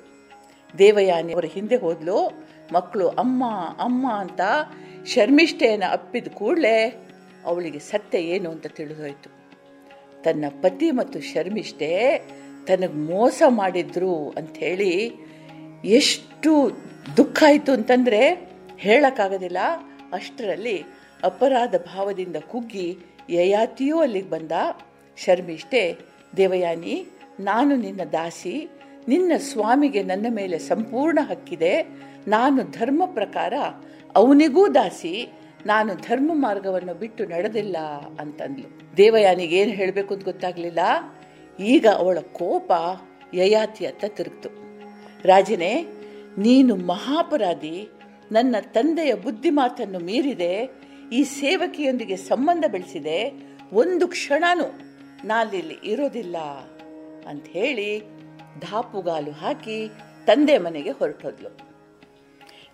ದೇವಯಾನಿ ಅವರ ಹಿಂದೆ ಹೋದ್ಲು. ಮಕ್ಕಳು, ಅಮ್ಮ ಅಮ್ಮ ಅಂತ ಶರ್ಮಿಷ್ಠೆಯನ್ನು ಅಪ್ಪಿದ ಕೂಡಲೇ ಅವಳಿಗೆ ಸತ್ಯ ಏನು ಅಂತ ತಿಳಿದೋಯ್ತು. ತನ್ನ ಪತಿ ಮತ್ತು ಶರ್ಮಿಷ್ಠೆ ತನಗೆ ಮೋಸ ಮಾಡಿದ್ರು ಅಂಥೇಳಿ ಎಷ್ಟು ದುಃಖ ಆಯಿತು ಅಂತಂದರೆ ಹೇಳೋಕ್ಕಾಗೋದಿಲ್ಲ. ಅಷ್ಟರಲ್ಲಿ ಅಪರಾಧ ಭಾವದಿಂದ ಕುಗ್ಗಿ ಯಯಾತಿಯೂ ಅಲ್ಲಿಗೆ ಬಂದ. ಶರ್ಮಿಷ್ಠೆ, ದೇವಯಾನಿ, ನಾನು ನಿನ್ನ ದಾಸಿ, ನಿನ್ನ ಸ್ವಾಮಿಗೆ ನನ್ನ ಮೇಲೆ ಸಂಪೂರ್ಣ ಹಕ್ಕಿದೆ. ನಾನು ಧರ್ಮ ಪ್ರಕಾರ ಅವನಿಗೂ ದಾಸಿ ನಾನು ಧರ್ಮ ಮಾರ್ಗವನ್ನು ಬಿಟ್ಟು ನಡೆದಿಲ್ಲ ಅಂತಂದ್ಲು. ದೇವಯಾನಿಗೆ ಏನು ಹೇಳಬೇಕು ಅಂತ ಗೊತ್ತಾಗಲಿಲ್ಲ. ಈಗ ಅವಳ ಕೋಪ ಯಯಾತಿ ಅತ್ತ ತಿರುಗ್ತು. ರಾಜನೇ, ನೀನು ಮಹಾಪರಾಧಿ. ನನ್ನ ತಂದೆಯ ಬುದ್ಧಿ ಮಾತನ್ನು ಮೀರಿದೆ. ಈ ಸೇವಕಿಯೊಂದಿಗೆ ಸಂಬಂಧ ಬೆಳೆಸಿದೆ. ಒಂದು ಕ್ಷಣನೂ ನಾನಿಲ್ಲಿ ಇರೋದಿಲ್ಲ ಅಂತ ಹೇಳಿ ಧಾಪುಗಾಲು ಹಾಕಿ ತಂದೆ ಮನೆಗೆ ಹೊರಟೋದ್ಲು.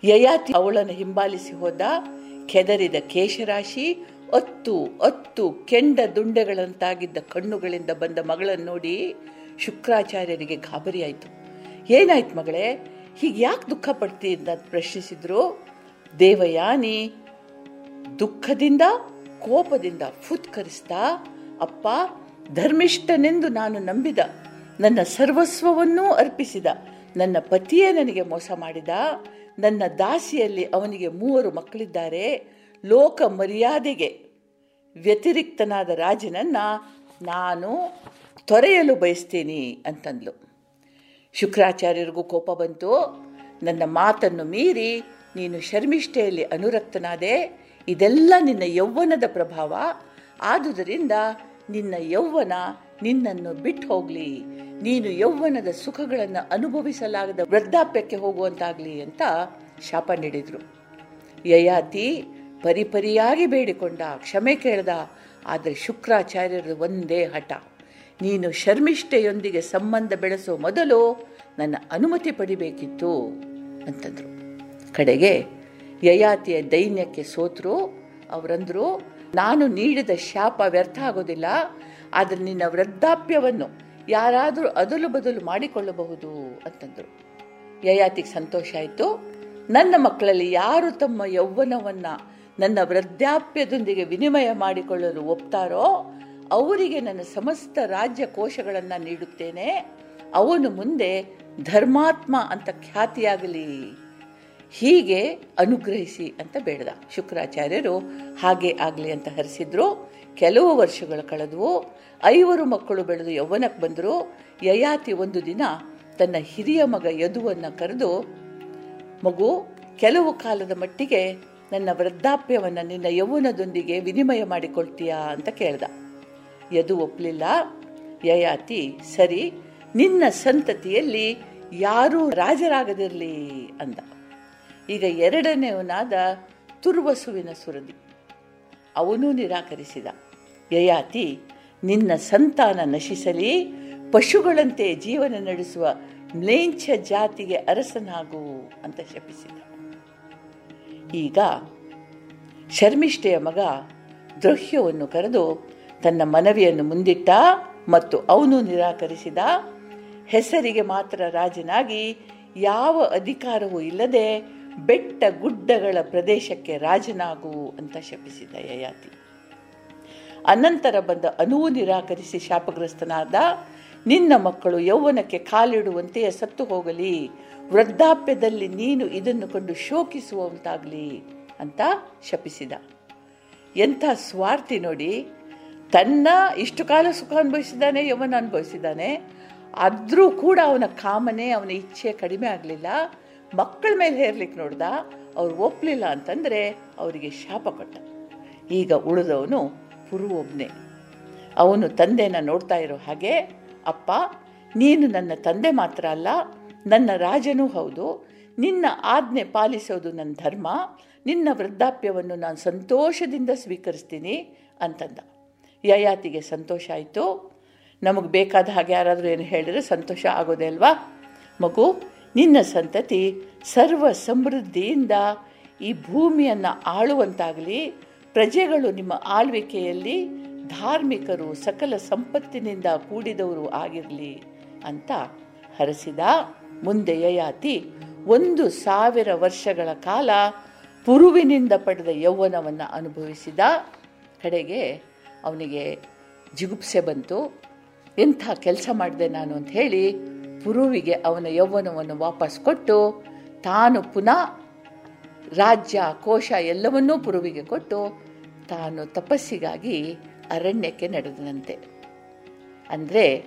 ಯಯಾತಿ ಅವಳನ್ನು ಹಿಂಬಾಲಿಸಿ ಹೋದ ಕೆದರಿದ ಕೇಶರಾಶಿ ಒತ್ತು ಒತ್ತು ಕೆಂಡ ದುಂಡೆಗಳಂತಾಗಿದ್ದ ಕಣ್ಣುಗಳಿಂದ ಬಂದ ಮಗಳನ್ನು ನೋಡಿ ಶುಕ್ರಾಚಾರ್ಯರಿಗೆ ಗಾಬರಿಯಾಯಿತು. ಏನಾಯ್ತು ಮಗಳೇ, ಹೀಗೆ ಯಾಕೆ ದುಃಖ ಪಡ್ತಿ ಅಂತ ಪ್ರಶ್ನಿಸಿದ್ರು. ದೇವಯಾನಿ ದುಃಖದಿಂದ, ಕೋಪದಿಂದ ಫುತ್ಕರಿಸ್ತಾ, ಅಪ್ಪ, ಧರ್ಮಿಷ್ಠನೆಂದು ನಾನು ನಂಬಿದ, ನನ್ನ ಸರ್ವಸ್ವವನ್ನೂ ಅರ್ಪಿಸಿದ, ನನ್ನ ಪತಿಯೇ ನನಗೆ ಮೋಸ ಮಾಡಿದ ನನ್ನ ದಾಸಿಯಲ್ಲಿ ಅವನಿಗೆ ಮೂವರು ಮಕ್ಕಳಿದ್ದಾರೆ. ಲೋಕ ಮರ್ಯಾದೆಗೆ ವ್ಯತಿರಿಕ್ತನಾದ ರಾಜನನ್ನ ನಾನು ತೊರೆಯಲು ಬಯಸ್ತೀನಿ ಅಂತಂದ್ಲು. ಶುಕ್ರಾಚಾರ್ಯರಿಗೂ ಕೋಪ ಬಂತು. ನನ್ನ ಮಾತನ್ನು ಮೀರಿ ನೀನು ಶರ್ಮಿಷ್ಠೆಯಲ್ಲಿ ಅನುರಕ್ತನಾದೆ. ಇದೆಲ್ಲ ನಿನ್ನ ಯೌವನದ ಪ್ರಭಾವ. ಆದುದರಿಂದ ನಿನ್ನ ಯೌವನ ನಿನ್ನನ್ನು ಬಿಟ್ಟು ಹೋಗ್ಲಿ. ನೀನು ಯೌವನದ ಸುಖಗಳನ್ನು ಅನುಭವಿಸಲಾಗದ ವೃದ್ಧಾಪ್ಯಕ್ಕೆ ಹೋಗುವಂತಾಗ್ಲಿ ಅಂತ ಶಾಪ ನೀಡಿದ್ರು. ಯಯಾತಿ ಪರಿಪರಿಯಾಗಿ ಬೇಡಿಕೊಂಡ, ಕ್ಷಮೆ ಕೇಳ್ದ, ಆದರೆ ಶುಕ್ರಾಚಾರ್ಯರು ಒಂದೇ ಹಠ. ನೀನು ಶರ್ಮಿಷ್ಠೆಯೊಂದಿಗೆ ಸಂಬಂಧ ಬೆಳೆಸೋ ಮೊದಲು ನನ್ನ ಅನುಮತಿ ಪಡಿಬೇಕಿತ್ತು ಅಂತಂದ್ರು. ಕಡೆಗೆ ಯಯಾತಿಯ ದೈನ್ಯಕ್ಕೆ ಸೋತರು, ಅವರಂದರು, ನಾನು ನೀಡಿದ ಶಾಪ ವ್ಯರ್ಥ ಆಗೋದಿಲ್ಲ ಆದರೆ ನಿನ್ನ ವೃದ್ಧಾಪ್ಯವನ್ನು ಯಾರಾದರೂ ಅದಲು ಬದಲು ಮಾಡಿಕೊಳ್ಳಬಹುದು ಅಂತಂದರು. ಯಯಾತಿಗೆ ಸಂತೋಷ ಆಯಿತು. ನನ್ನ ಮಕ್ಕಳಲ್ಲಿ ಯಾರು ತಮ್ಮ ಯೌವನವನ್ನು ನನ್ನ ವೃದ್ಧಾಪ್ಯದೊಂದಿಗೆ ವಿನಿಮಯ ಮಾಡಿಕೊಳ್ಳಲು ಒಪ್ತಾರೋ, ಅವರಿಗೆ ನನ್ನ ಸಮಸ್ತ ರಾಜ್ಯ ಕೋಶಗಳನ್ನು ನೀಡುತ್ತೇನೆ. ಅವನು ಮುಂದೆ ಧರ್ಮಾತ್ಮ ಅಂತ ಖ್ಯಾತಿಯಾಗಲಿ. ಹೀಗೆ ಅನುಗ್ರಹಿಸಿ ಅಂತ ಬೇಡದ. ಶುಕ್ರಾಚಾರ್ಯರು ಹಾಗೆ ಆಗಲಿ ಅಂತ ಹರಿಸಿದ್ರು. ಕೆಲವು ವರ್ಷಗಳು ಕಳೆದವು. ಐವರು ಮಕ್ಕಳು ಬೆಳೆದು ಯೌವನಕ್ಕೆ ಬಂದರು. ಯಯಾತಿ ಒಂದು ದಿನ ತನ್ನ ಹಿರಿಯ ಮಗ ಯದುವನ್ನು ಕರೆದು, ಮಗು, ಕೆಲವು ಕಾಲದ ಮಟ್ಟಿಗೆ ನನ್ನ ವೃದ್ಧಾಪ್ಯವನ್ನು ನಿನ್ನ ಯೌವನದೊಂದಿಗೆ ವಿನಿಮಯ ಮಾಡಿಕೊಳ್ತೀಯಾ? ಅಂತ ಕೇಳ್ದ. ಯದು ಒಪ್ಪಲಿಲ್ಲ ಯಯಾತಿ, ಸರಿ, ನಿನ್ನ ಸಂತತಿಯಲ್ಲಿ ಯಾರೂ ರಾಜರಾಗದಿರಲಿ ಅಂದ. ಈಗ ಎರಡನೆಯವನಾದ ತುರ್ವಸುವಿನ ಸುರದಿ. ಅವನೂ ನಿರಾಕರಿಸಿದ. ಯಯಾತಿ, ನಿನ್ನ ಸಂತಾನ ನಶಿಸಲಿ, ಪಶುಗಳಂತೆ ಜೀವನ ನಡೆಸುವ ಮ್ಲೇಂಛ ಜಾತಿಗೆ ಅರಸನಾಗು ಅಂತ ಶಪಿಸಿದ. ಈಗ ಶರ್ಮಿಷ್ಠೆಯ ಮಗ ದ್ರೋಹ್ಯವನ್ನು ಕರೆದು ತನ್ನ ಮನವಿಯನ್ನು ಮುಂದಿಟ್ಟ ಮತ್ತು ಅವನು ನಿರಾಕರಿಸಿದ. ಹೆಸರಿಗೆ ಮಾತ್ರ ರಾಜನಾಗಿ ಯಾವ ಅಧಿಕಾರವೂ ಇಲ್ಲದೆ ಬೆಟ್ಟ ಗುಡ್ಡಗಳ ಪ್ರದೇಶಕ್ಕೆ ರಾಜನಾಗು ಅಂತ ಶಪಿಸಿದ ಯಯಾತಿ. ಅನಂತರ ಬಂದ ಅನುವು ನಿರಾಕರಿಸಿ ಶಾಪಗ್ರಸ್ತನಾದ, ನಿನ್ನ ಮಕ್ಕಳು ಯೌವನಕ್ಕೆ ಕಾಲಿಡುವಂತೆಯೇ ಸತ್ತು ಹೋಗಲಿ. ವೃದ್ಧಾಪ್ಯದಲ್ಲಿ ನೀನು ಇದನ್ನು ಕಂಡು ಶೋಕಿಸುವಂತಾಗಲಿ ಅಂತ ಶಪಿಸಿದ. ಎಂಥ ಸ್ವಾರ್ಥಿ ನೋಡಿ. ತನ್ನ ಇಷ್ಟು ಕಾಲ ಸುಖ ಅನುಭವಿಸಿದ್ದಾನೆ, ಯೌವನ ಅನುಭವಿಸಿದ್ದಾನೆ. ಆದರೂ ಕೂಡ ಅವನ ಕಾಮನೆ, ಅವನ ಇಚ್ಛೆ ಕಡಿಮೆ ಆಗಲಿಲ್ಲ. ಮಕ್ಕಳ ಮೇಲೆ ಹೇರ್ಲಿಕ್ಕೆ ನೋಡ್ದ. ಅವ್ರು ಒಪ್ಪಲಿಲ್ಲ ಅಂತಂದರೆ ಅವರಿಗೆ ಶಾಪ ಕೊಟ್ಟ. ಈಗ ಉಳಿದವನು ಪುರು ಒಬ್ಬನೇ ಅವನು ತಂದೆನ ನೋಡ್ತಾ ಇರೋ ಹಾಗೆ, ಅಪ್ಪ, ನೀನು ನನ್ನ ತಂದೆ ಮಾತ್ರ ಅಲ್ಲ, ನನ್ನ ರಾಜನೂ ಹೌದು, ನಿನ್ನ ಆಜ್ಞೆ ಪಾಲಿಸೋದು ನನ್ನ ಧರ್ಮ, ನಿನ್ನ ವೃದ್ಧಾಪ್ಯವನ್ನು ನಾನು ಸಂತೋಷದಿಂದ ಸ್ವೀಕರಿಸ್ತೀನಿ ಅಂತಂದ. ಯಯಾತಿಗೆ ಸಂತೋಷ ಆಯಿತು. ನಮಗೆ ಬೇಕಾದ ಹಾಗೆ ಯಾರಾದರೂ ಏನು ಹೇಳಿದರೆ ಸಂತೋಷ ಆಗೋದೇ ಅಲ್ವಾ? ಮಗು, ನಿನ್ನ ಸಂತತಿ ಸರ್ವ ಸಮೃದ್ಧಿಯಿಂದ ಈ ಭೂಮಿಯನ್ನು ಆಳುವಂತಾಗಲಿ ಪ್ರಜೆಗಳು ನಿಮ್ಮ ಆಳ್ವಿಕೆಯಲ್ಲಿ ಧಾರ್ಮಿಕರು ಸಕಲ ಸಂಪತ್ತಿನಿಂದ ಕೂಡಿದವರು ಆಗಿರಲಿ ಅಂತ ಹರಸಿದ ಮುಂದೆ ಯಯಾತಿ ಒಂದು ಸಾವಿರ ವರ್ಷಗಳ ಕಾಲ ಪುರುವಿನಿಂದ ಪಡೆದ ಯೌವನವನ್ನು ಅನುಭವಿಸಿದ ಕಡೆಗೆ ಅವನಿಗೆ ಜಿಗುಪ್ಸೆ ಬಂತು. ಎಂಥ ಕೆಲಸ ಮಾಡಿದೆ ನಾನು ಅಂತ ಹೇಳಿ ಪುರುವಿಗೆ ಅವನ ಯೌವನವನ್ನು ವಾಪಸ್ ಕೊಟ್ಟು ತಾನು ಪುನಃ ರಾಜ್ಯ, ಕೋಶ ಎಲ್ಲವನ್ನೂ ಪುರುವಿಗೆ ಕೊಟ್ಟು ತಾನು ತಪಸ್ಸಿಗಾಗಿ ಅರಣ್ಯಕ್ಕೆ ನಡೆದನಂತೆ. ಅಂದರೆ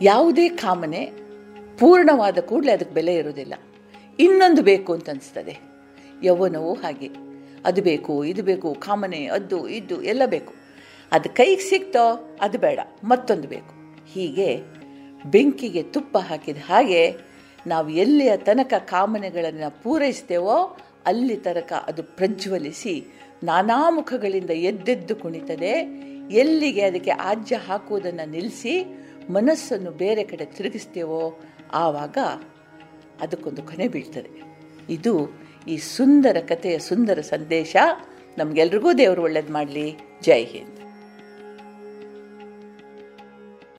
ಯಾವುದೇ ಕಾಮನೆ ಪೂರ್ಣವಾದ ಕೂಡಲೇ ಅದಕ್ಕೆ ಬೆಲೆ ಇರೋದಿಲ್ಲ ಇನ್ನೊಂದು ಬೇಕು ಅಂತ ಅನಿಸ್ತದೆ. ಯೌವನವೂ ಹಾಗೆ. ಅದು ಬೇಕು, ಇದು ಬೇಕು, ಕಾಮನೆ, ಅದು, ಇದು, ಎಲ್ಲ ಬೇಕು. ಅದು ಕೈಗೆ ಸಿಕ್ತೋ ಅದು ಬೇಡ, ಮತ್ತೊಂದು ಬೇಕು. ಹೀಗೆ ಬೆಂಕಿಗೆ ತುಪ್ಪ ಹಾಕಿದ ಹಾಗೆ ನಾವು ಎಲ್ಲಿಯ ತನಕ ಕಾಮನೆಗಳನ್ನು ಪೂರೈಸ್ತೇವೋ ಅಲ್ಲಿ ತನಕ ಅದು ಪ್ರಜ್ವಲಿಸಿ ನಾನಾ ಮುಖಗಳಿಂದ ಎದ್ದೆದ್ದು ಕುಣಿತದೆ, ಎಲ್ಲಿಗೆ ಅದಕ್ಕೆ ಆಜ್ಯ ಹಾಕುವುದನ್ನು ನಿಲ್ಲಿಸಿ ಮನಸ್ಸನ್ನು ಬೇರೆ ಕಡೆ ತಿರುಗಿಸ್ತೇವೋ ಆವಾಗ ಅದಕ್ಕೊಂದು ಕೊನೆ ಬೀಳ್ತದೆ. ಇದು ಈ ಸುಂದರ ಕಥೆಯ ಸುಂದರ ಸಂದೇಶ. ನಮಗೆಲ್ರಿಗೂ ದೇವರು ಒಳ್ಳೇದು ಮಾಡಲಿ. ಜೈ ಹಿಂದ್.